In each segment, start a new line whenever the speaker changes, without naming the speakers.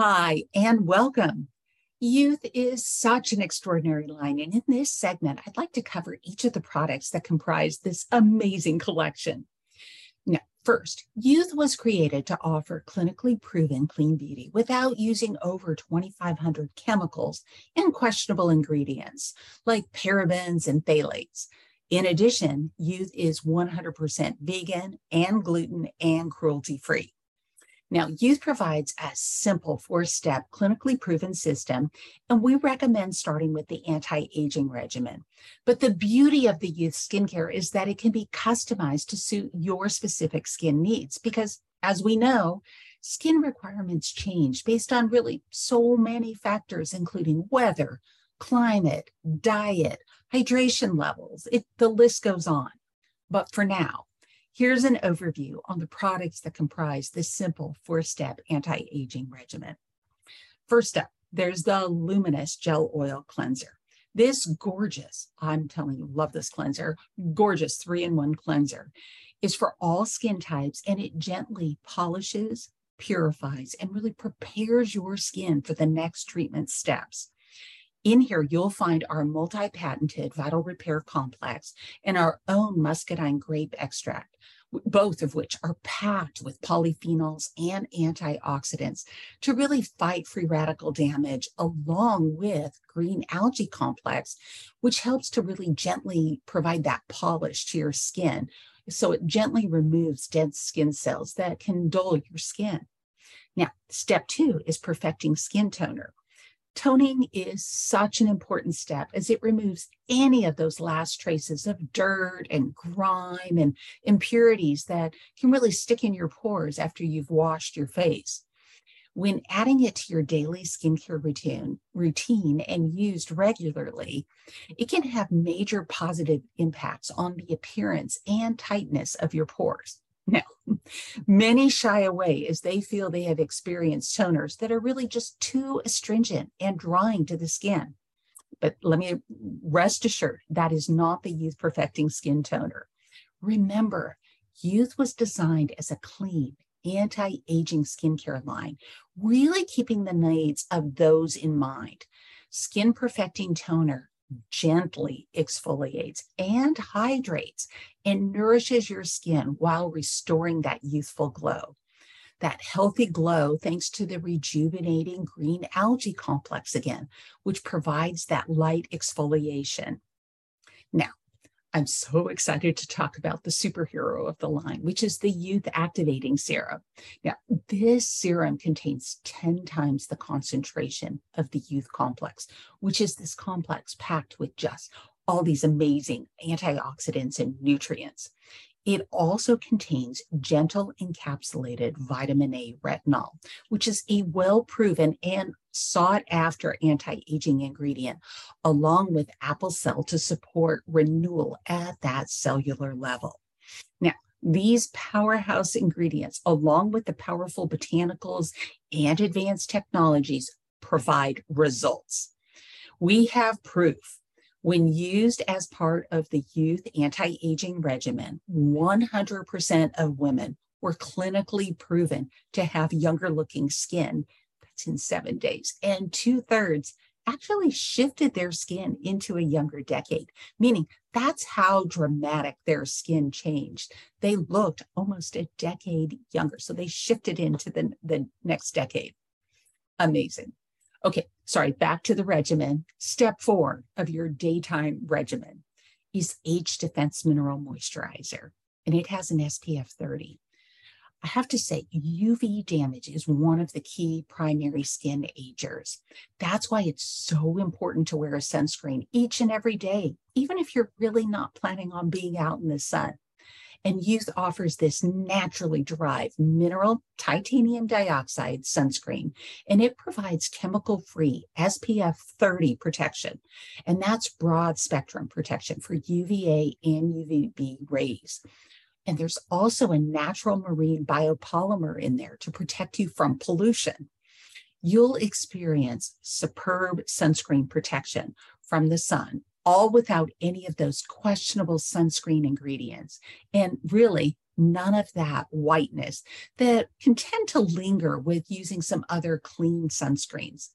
Hi, and welcome. Youth is such an extraordinary line. And in this segment, I'd like to cover each of the products that comprise this amazing collection. Now, first, Youth was created to offer clinically proven clean beauty without using over 2,500 chemicals and questionable ingredients like parabens and phthalates. In addition, Youth is 100% vegan and gluten and cruelty free. Now, Youth provides a simple four step clinically proven system, and we recommend starting with the anti aging regimen. But the beauty of the Youth skincare is that it can be customized to suit your specific skin needs because, as we know, skin requirements change based on really so many factors, including weather, climate, diet, hydration levels. It, the list goes on. But for now, Here's an overview on the products that comprise this simple four-step anti-aging regimen. First up, there's the Luminous Gel Oil Cleanser. This gorgeous, I'm telling you, love this cleanser, gorgeous three-in-one cleanser is for all skin types and it gently polishes, purifies, and really prepares your skin for the next treatment steps. In here, you'll find our multi patented vital repair complex and our own muscadine grape extract, both of which are packed with polyphenols and antioxidants to really fight free radical damage, along with green algae complex, which helps to really gently provide that polish to your skin. So it gently removes dead skin cells that can dull your skin. Now, step two is perfecting skin toner. Toning is such an important step as it removes any of those last traces of dirt and grime and impurities that can really stick in your pores after you've washed your face. When adding it to your daily skincare routine, routine and used regularly, it can have major positive impacts on the appearance and tightness of your pores. Many shy away as they feel they have experienced toners that are really just too astringent and drying to the skin. But let me rest assured that is not the Youth Perfecting Skin Toner. Remember, Youth was designed as a clean, anti aging skincare line, really keeping the needs of those in mind. Skin Perfecting Toner gently exfoliates and hydrates and nourishes your skin while restoring that youthful glow. That healthy glow, thanks to the rejuvenating green algae complex again, which provides that light exfoliation. Now, I'm so excited to talk about the superhero of the line, which is the Youth Activating Serum. Now, this serum contains 10 times the concentration of the Youth Complex, which is this complex packed with just all these amazing antioxidants and nutrients. It also contains gentle encapsulated vitamin A retinol, which is a well proven and sought after anti aging ingredient, along with apple cell to support renewal at that cellular level. Now, these powerhouse ingredients, along with the powerful botanicals and advanced technologies, provide results. We have proof when used as part of the youth anti aging regimen, 100% of women were clinically proven to have younger looking skin. That's in seven days. And two thirds actually shifted their skin into a younger decade, meaning that's how dramatic their skin changed. They looked almost a decade younger. So they shifted into the, the next decade. Amazing. Okay, sorry, back to the regimen. Step four of your daytime regimen is Age Defense Mineral Moisturizer, and it has an SPF 30. I have to say, UV damage is one of the key primary skin agers. That's why it's so important to wear a sunscreen each and every day, even if you're really not planning on being out in the sun. And Youth offers this naturally derived mineral titanium dioxide sunscreen, and it provides chemical free SPF 30 protection. And that's broad spectrum protection for UVA and UVB rays. And there's also a natural marine biopolymer in there to protect you from pollution. You'll experience superb sunscreen protection from the sun all without any of those questionable sunscreen ingredients. And really, none of that whiteness that can tend to linger with using some other clean sunscreens.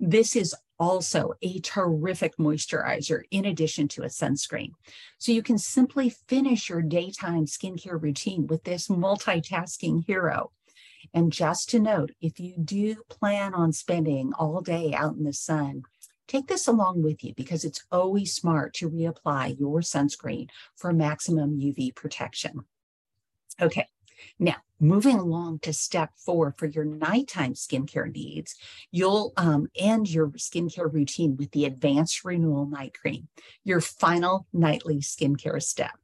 This is also a terrific moisturizer in addition to a sunscreen. So you can simply finish your daytime skincare routine with this multitasking hero. And just to note, if you do plan on spending all day out in the sun, take this along with you because it's always smart to reapply your sunscreen for maximum UV protection. Okay, now, moving along to step four for your nighttime skincare needs, you'll um, end your skincare routine with the Advanced Renewal Night Cream, your final nightly skincare step.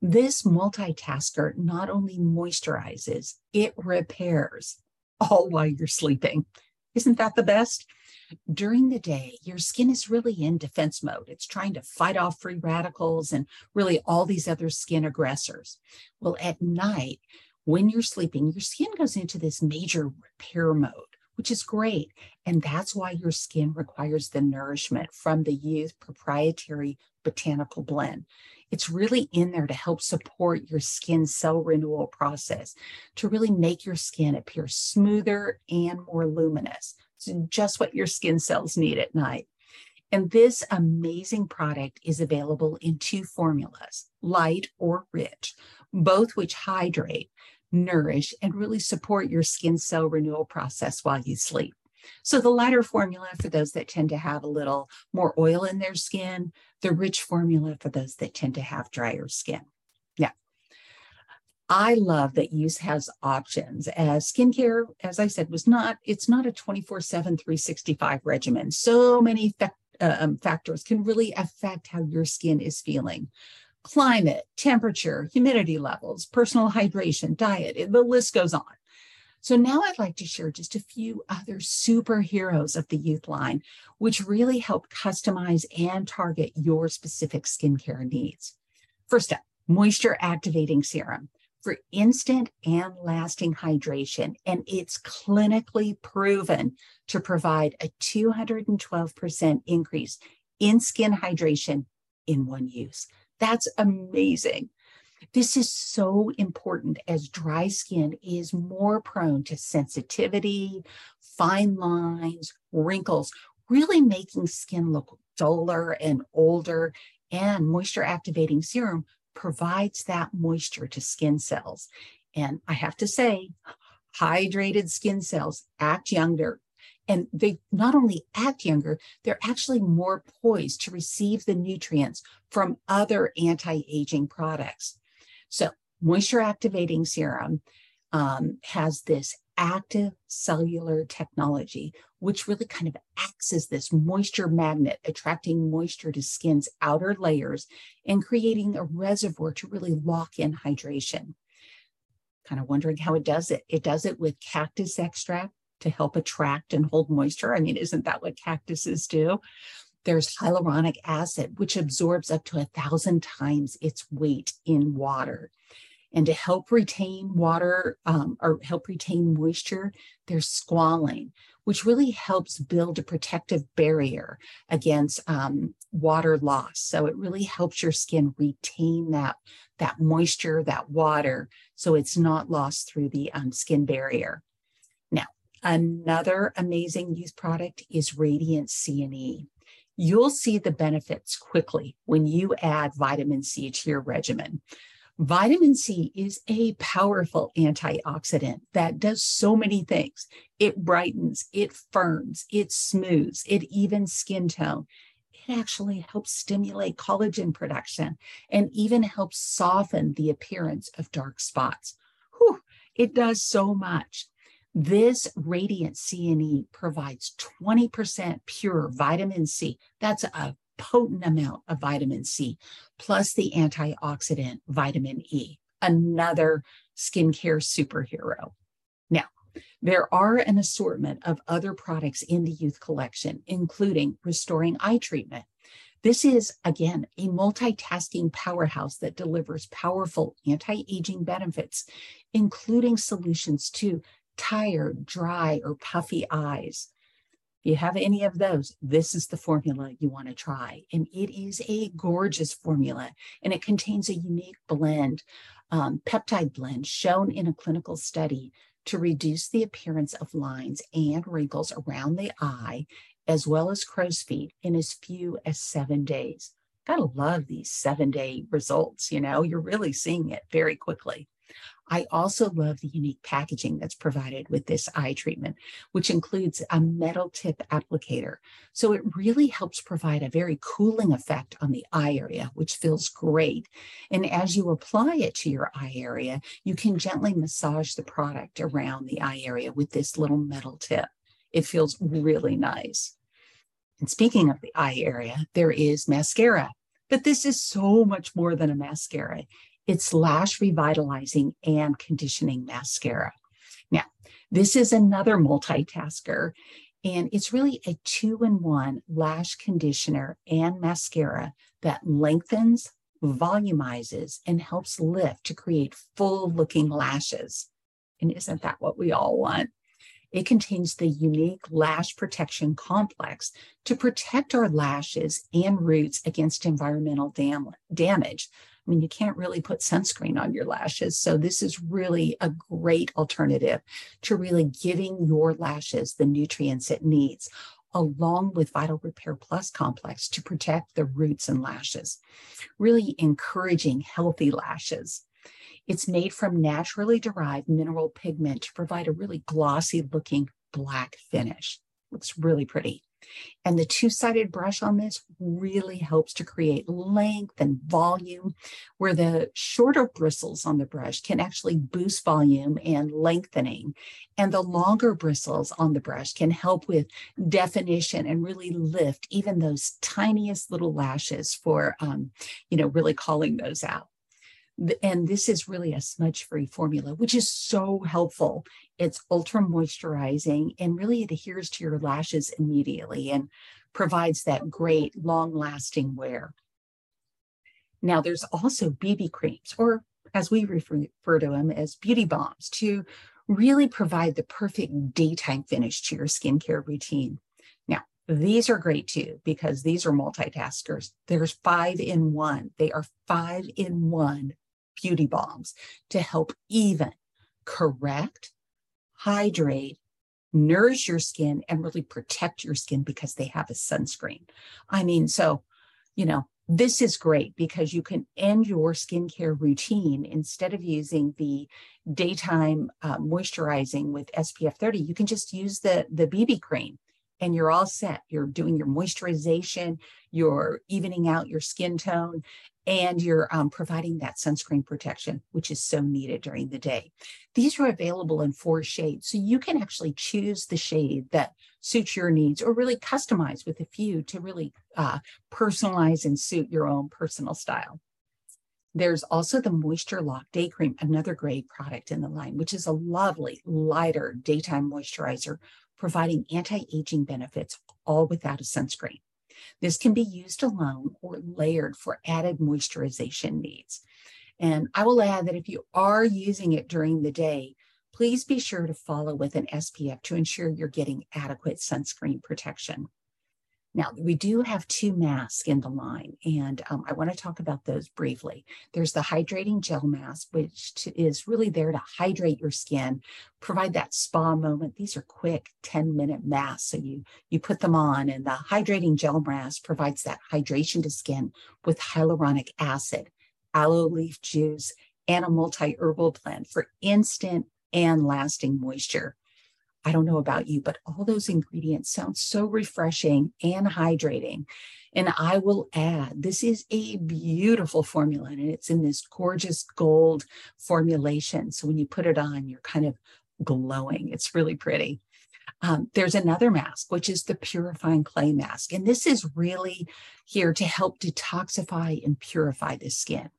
This multitasker not only moisturizes, it repairs, all while you're sleeping. Isn't that the best? During the day, your skin is really in defense mode. It's trying to fight off free radicals and really all these other skin aggressors. Well, at night, when you're sleeping, your skin goes into this major repair mode, which is great. And that's why your skin requires the nourishment from the Youth proprietary botanical blend. It's really in there to help support your skin cell renewal process, to really make your skin appear smoother and more luminous. Just what your skin cells need at night. And this amazing product is available in two formulas, light or rich, both which hydrate, nourish, and really support your skin cell renewal process while you sleep. So the lighter formula for those that tend to have a little more oil in their skin, the rich formula for those that tend to have drier skin. I love that Youth has options as skincare, as I said, was not, it's not a 24 7, 365 regimen. So many uh, um, factors can really affect how your skin is feeling climate, temperature, humidity levels, personal hydration, diet, the list goes on. So now I'd like to share just a few other superheroes of the youth line, which really help customize and target your specific skincare needs. First up, moisture activating serum for instant and lasting hydration. And it's clinically proven to provide a 212% increase in skin hydration in one use. That's amazing. This is so important as dry skin is more prone to sensitivity, fine lines, wrinkles, really making skin look duller and older. And moisture activating serum provides that moisture to skin cells. And I have to say, hydrated skin cells act younger and they not only act younger, they're actually more poised to receive the nutrients from other anti aging products. So, moisture activating serum um, has this active cellular technology, which really kind of acts as this moisture magnet, attracting moisture to skin's outer layers and creating a reservoir to really lock in hydration. Kind of wondering how it does it. It does it with cactus extract, to help attract and hold moisture. I mean, isn't that what cactuses do? There's hyaluronic acid, which absorbs up to a thousand times its weight in water. And to help retain water um, or help retain moisture, there's squalane, which really helps build a protective barrier against um, water loss. So it really helps your skin retain that, that moisture, that water, so it's not lost through the um, skin barrier. Now, another amazing youth product is Radiant C&E. You'll see the benefits quickly when you add vitamin C to your regimen. Vitamin C is a powerful antioxidant that does so many things. It brightens, it firms, it smooths, it evens skin tone. It actually helps stimulate collagen production and even helps soften the appearance of dark spots. Whew, it does so much. This Radiant C&E provides 20% pure vitamin C. That's a potent amount of vitamin C, plus the antioxidant vitamin E, another skincare superhero. Now, there are an assortment of other products in the youth collection, including restoring eye treatment. This is, again, a multitasking powerhouse that delivers powerful anti aging benefits, including solutions to tired, dry, or puffy eyes. You have any of those, this is the formula you want to try. And it is a gorgeous formula, and it contains a unique blend um, peptide blend shown in a clinical study to reduce the appearance of lines and wrinkles around the eye, as well as crow's feet, in as few as seven days. Gotta love these seven day results. You know, you're really seeing it very quickly. I also love the unique packaging that's provided with this eye treatment, which includes a metal tip applicator. So it really helps provide a very cooling effect on the eye area, which feels great. And as you apply it to your eye area, you can gently massage the product around the eye area with this little metal tip. It feels really nice. And speaking of the eye area, there is mascara. But this is so much more than a mascara. It's lash revitalizing and conditioning mascara. Now, this is another multitasker, and it's really a two in one lash conditioner and mascara that lengthens, volumizes, and helps lift to create full looking lashes. And isn't that what we all want? It contains the unique lash protection complex to protect our lashes and roots against environmental dam- damage. I mean, you can't really put sunscreen on your lashes. So, this is really a great alternative to really giving your lashes the nutrients it needs, along with Vital Repair Plus complex to protect the roots and lashes, really encouraging healthy lashes. It's made from naturally derived mineral pigment to provide a really glossy looking black finish. Looks really pretty. And the two sided brush on this really helps to create length and volume, where the shorter bristles on the brush can actually boost volume and lengthening. And the longer bristles on the brush can help with definition and really lift even those tiniest little lashes for, um, you know, really calling those out and this is really a smudge free formula, which is so helpful. It's ultra moisturizing and really adheres to your lashes immediately and provides that great long lasting wear. Now, there's also BB creams, or as we refer, refer to them as beauty bombs, to really provide the perfect daytime finish to your skincare routine. Now, these are great too because these are multitaskers. There's five in one. They are five in one beauty bombs to help even correct, hydrate, nourish your skin, and really protect your skin because they have a sunscreen. I mean, so, you know, this is great because you can end your skincare routine instead of using the daytime uh, moisturizing with SPF 30. You can just use the, the BB cream and you're all set. You're doing your moisturization, you're evening out your skin tone, and you're um, providing that sunscreen protection, which is so needed during the day. These are available in four shades, so you can actually choose the shade that suits your needs or really customize with a few to really uh, personalize and suit your own personal style. There's also the Moisture Lock Day Cream, another great product in the line, which is a lovely, lighter daytime moisturizer providing anti-aging benefits all without a sunscreen. This can be used alone or layered for added moisturization needs. And I will add that if you are using it during the day, please be sure to follow with an SPF to ensure you're getting adequate sunscreen protection. Now, we do have two masks in the line, and um, I want to talk about those briefly. There's the hydrating gel mask, which is really there to hydrate your skin, provide that spa moment. These are quick 10 minute masks. So you, you put them on, and the hydrating gel mask provides that hydration to skin with hyaluronic acid, aloe leaf juice, and a multi herbal blend for instant and lasting moisture. I don't know about you, but all those ingredients sound so refreshing and hydrating. And I will add, this is a beautiful formula and it's in this gorgeous gold formulation. So when you put it on, you're kind of glowing. It's really pretty. Um, there's another mask, which is the purifying clay mask. And this is really here to help detoxify and purify the skin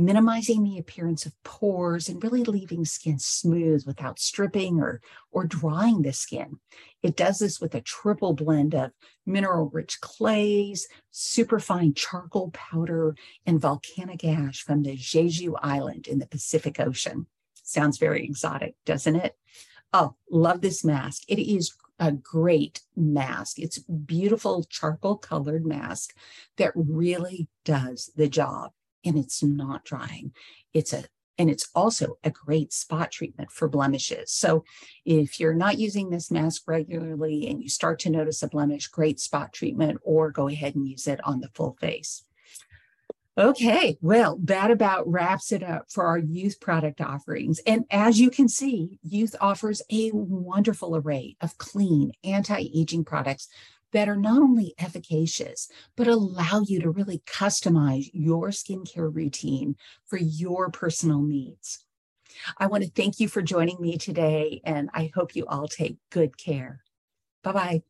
minimizing the appearance of pores and really leaving skin smooth without stripping or, or drying the skin. It does this with a triple blend of mineral rich clays, superfine charcoal powder, and volcanic ash from the Jeju Island in the Pacific Ocean. Sounds very exotic, doesn't it? Oh, love this mask. It is a great mask. It's beautiful charcoal colored mask that really does the job and it's not drying. It's a And it's also a great spot treatment for blemishes. So if you're not using this mask regularly and you start to notice a blemish, great spot treatment, or go ahead and use it on the full face. Okay, well, that about wraps it up for our youth product offerings. And as you can see, youth offers a wonderful array of clean anti aging products that are not only efficacious, but allow you to really customize your skincare routine for your personal needs. I want to thank you for joining me today, and I hope you all take good care. Bye bye.